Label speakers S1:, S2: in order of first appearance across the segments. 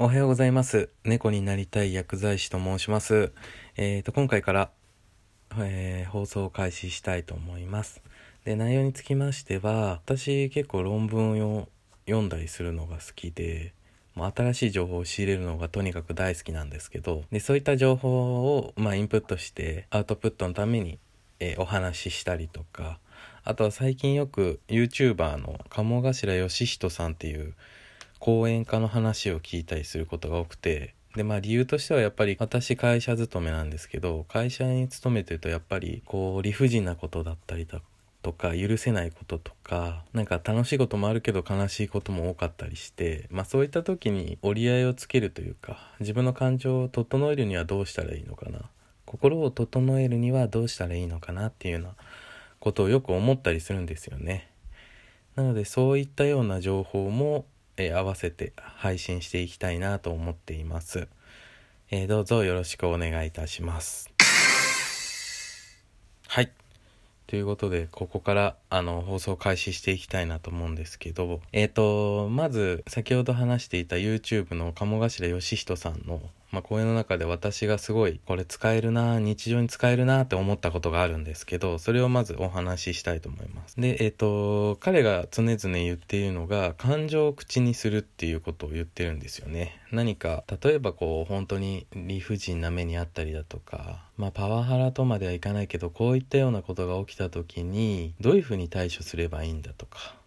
S1: おはようございます。猫になりたい薬剤師と申します。えーと、今回から、えー放送を開始したいと思います。で、内容につきましては、私結構論文を読んだりするのが好きで、もう新しい情報を仕入れるのがとにかく大好きなんですけど、で、そういった情報を、まあ、インプットして、アウトプットのために、えーお話ししたりとか、あとは最近よく YouTuber の鴨頭義人さんっていう講演家の話を聞いたりすることが多くてでまあ理由としてはやっぱり私会社勤めなんですけど会社に勤めてるとやっぱりこう理不尽なことだったりだとか許せないこととかなんか楽しいこともあるけど悲しいことも多かったりしてまあそういった時に折り合いをつけるというか自分の感情を整えるにはどうしたらいいのかな心を整えるにはどうしたらいいのかなっていうようなことをよく思ったりするんですよね。なのでそういったような情報も、えー合わせて配信していきたいなと思っています。えーどうぞよろしくお願いいたします。はい。ということで、ここから、あの、放送開始していきたいなと思うんですけど、えっ、と、まず、先ほど話していた YouTube の鴨頭義人さんの、まあ、講演の中で私がすごい、これ使えるな、日常に使えるなって思ったことがあるんですけど、それをまずお話ししたいと思います。で、えっ、と、彼が常々言っているのが、感情を口にするっていうことを言ってるんですよね。何か、例えばこう、本当に理不尽な目にあったりだとか、まあ、パワハラとまではいかないけど、こういったようなことが起きた時に、どういうふうに対処すればいいんだとか、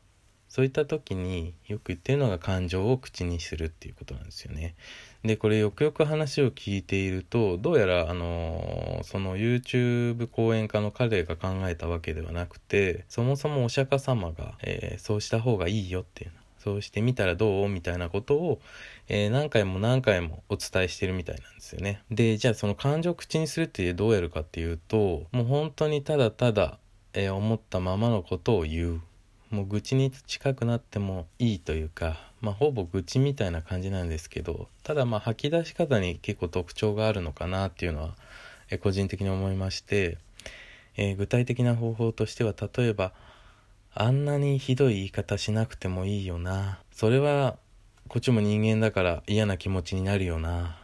S1: そういった時によく言ってるのが感情を口にするっていうことなんですよね。で、これよくよく話を聞いていると、どうやら、あのその YouTube 講演家の彼が考えたわけではなくて、そもそもお釈迦様が、えーそうした方がいいよっていうの。そうしてみたらどうみたいなことを、えー何回も何回もお伝えしてるみたいなんですよね。で、じゃあその感情を口にするってどうやるかっていうと、もう本当にただただ、えー思ったままのことを言う。もう愚痴に近くなってもいいというか、まあ、ほぼ愚痴みたいな感じなんですけどただまあ吐き出し方に結構特徴があるのかなっていうのは、え個人的に思いまして、えー具体的な方法としては例えばあんなにひどい言い方しなくてもいいよなそれはこっちも人間だから嫌な気持ちになるよな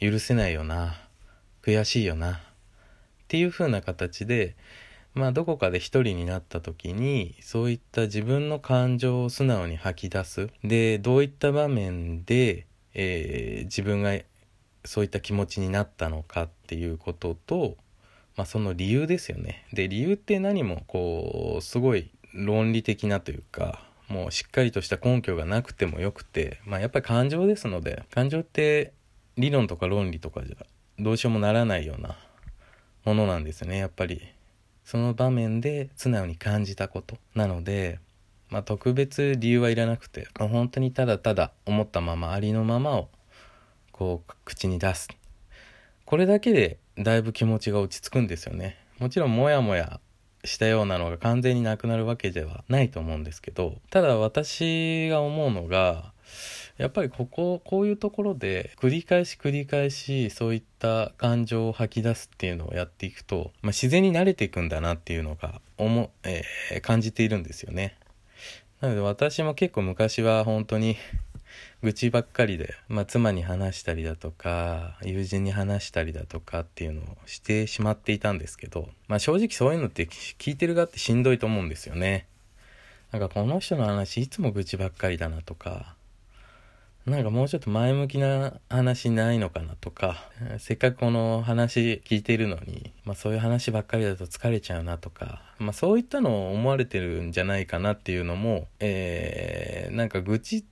S1: 許せないよな悔しいよなっていう風な形でまあどこかで一人になった時にそういった自分の感情を素直に吐き出す。でどういった場面で、えー自分がそういった気持ちになったのかっていうことと、まあ、その理由ですよね。で理由って何もこうすごい論理的なというかもうしっかりとした根拠がなくてもよくて、まあ、やっぱり感情ですので感情って理論とか論理とかじゃどうしようもならないようなものなんですねやっぱり。その場面で素直に感じたことなので、まあ、特別理由はいらなくて、まあ本当にただただ思ったままありのままをこう口に出す。これだけでだいぶ気持ちが落ち着くんですよね。もちろんモヤモヤしたようなのが完全になくなるわけではないと思うんですけどただ私が思うのがやっぱりこここういうところで繰り返し繰り返しそういった感情を吐き出すっていうのをやっていくと、まあ、自然に慣れていくんだなっていうのが思、えー感じているんですよね。なので私も結構昔は本当に愚痴ばっかりで、まあ、妻に話したりだとか友人に話したりだとかっていうのをしてしまっていたんですけど、まあ、正直そういうのって聞いてる側ってしんどいと思うんですよね。なんかこの人の話いつも愚痴ばっかりだなとかなんかもうちょっと前向きな話ないのかなとか、せっかくこの話聞いてるのに、まあそういう話ばっかりだと疲れちゃうなとか、まあそういったのを思われてるんじゃないかなっていうのも、えー、なんか愚痴っ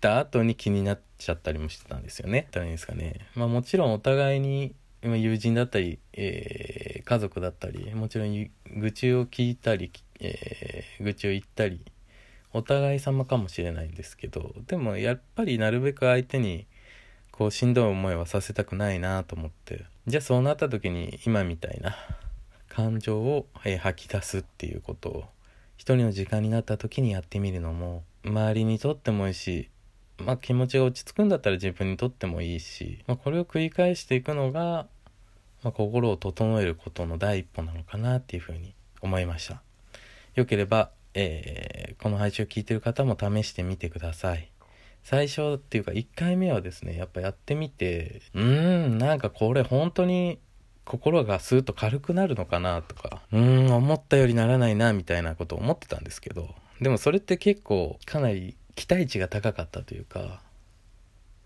S1: た後に気になっちゃったりもしてたんですよね。どういですかね。まあもちろんお互いに、まあ友人だったり、えー家族だったり、もちろん愚痴を聞いたり、えー愚痴を言ったり、お互い様かもしれないんですけどでもやっぱりなるべく相手にこうしんどい思いはさせたくないなと思ってじゃあそうなった時に今みたいな感情を、え吐き出すっていうことを一人の時間になった時にやってみるのも周りにとってもいいしまあ気持ちが落ち着くんだったら自分にとってもいいし、まあ、これを繰り返していくのが、まあ、心を整えることの第一歩なのかなっていうふうに思いました。よければ、えーこの配信を聞いてる方も試してみてください。最初っていうか1回目はですね、やっぱやってみて、うーん、なんかこれ本当に心がスーッと軽くなるのかなとか、うーん、思ったよりならないなみたいなことを思ってたんですけど、でもそれって結構かなり期待値が高かったというか、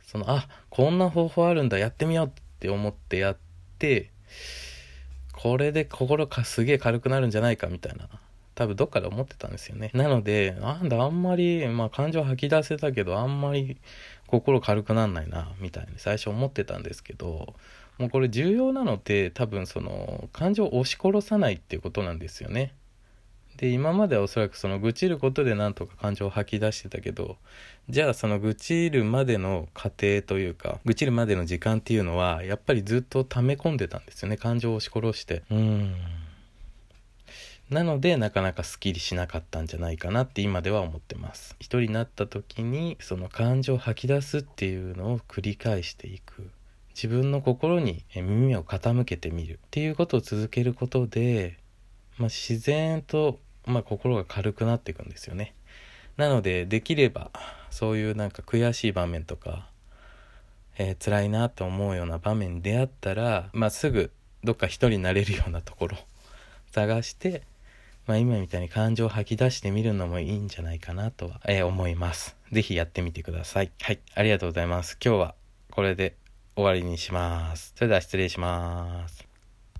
S1: その、あ、こんな方法あるんだ、やってみようって思ってやって、これで心がすげえ軽くなるんじゃないかみたいな、多分どっかで思ってたんですよね。なので、なんだ、あんまり、まあ感情吐き出せたけど、あんまり心軽くなんないな、みたいに最初思ってたんですけど、もうこれ重要なのって多分その感情を押し殺さないっていうことなんですよね。で今まではおそらくその愚痴ることでなんとか感情を吐き出してたけどじゃあその愚痴るまでの過程というか愚痴るまでの時間っていうのはやっぱりずっと溜め込んでたんですよね感情を押し殺してうんなのでなかなかスッキリしなかったんじゃないかなって今では思ってます。一人になった時にその感情を吐き出すっていうのを繰り返していく。自分の心に耳を傾けてみる。っていうことを続けることで、まあ、自然とまあ、心が軽くなっていくんですよね。なので、できれば、そういうなんか悔しい場面とか、えー、辛いなと思うような場面に出会ったら、まあ、すぐどっか一人になれるようなところ探して、まあ、今みたいに感情を吐き出してみるのもいいんじゃないかなとは、えー、思います。是非やってみてください。はい、ありがとうございます。今日はこれで終わりにします。それでは失礼します。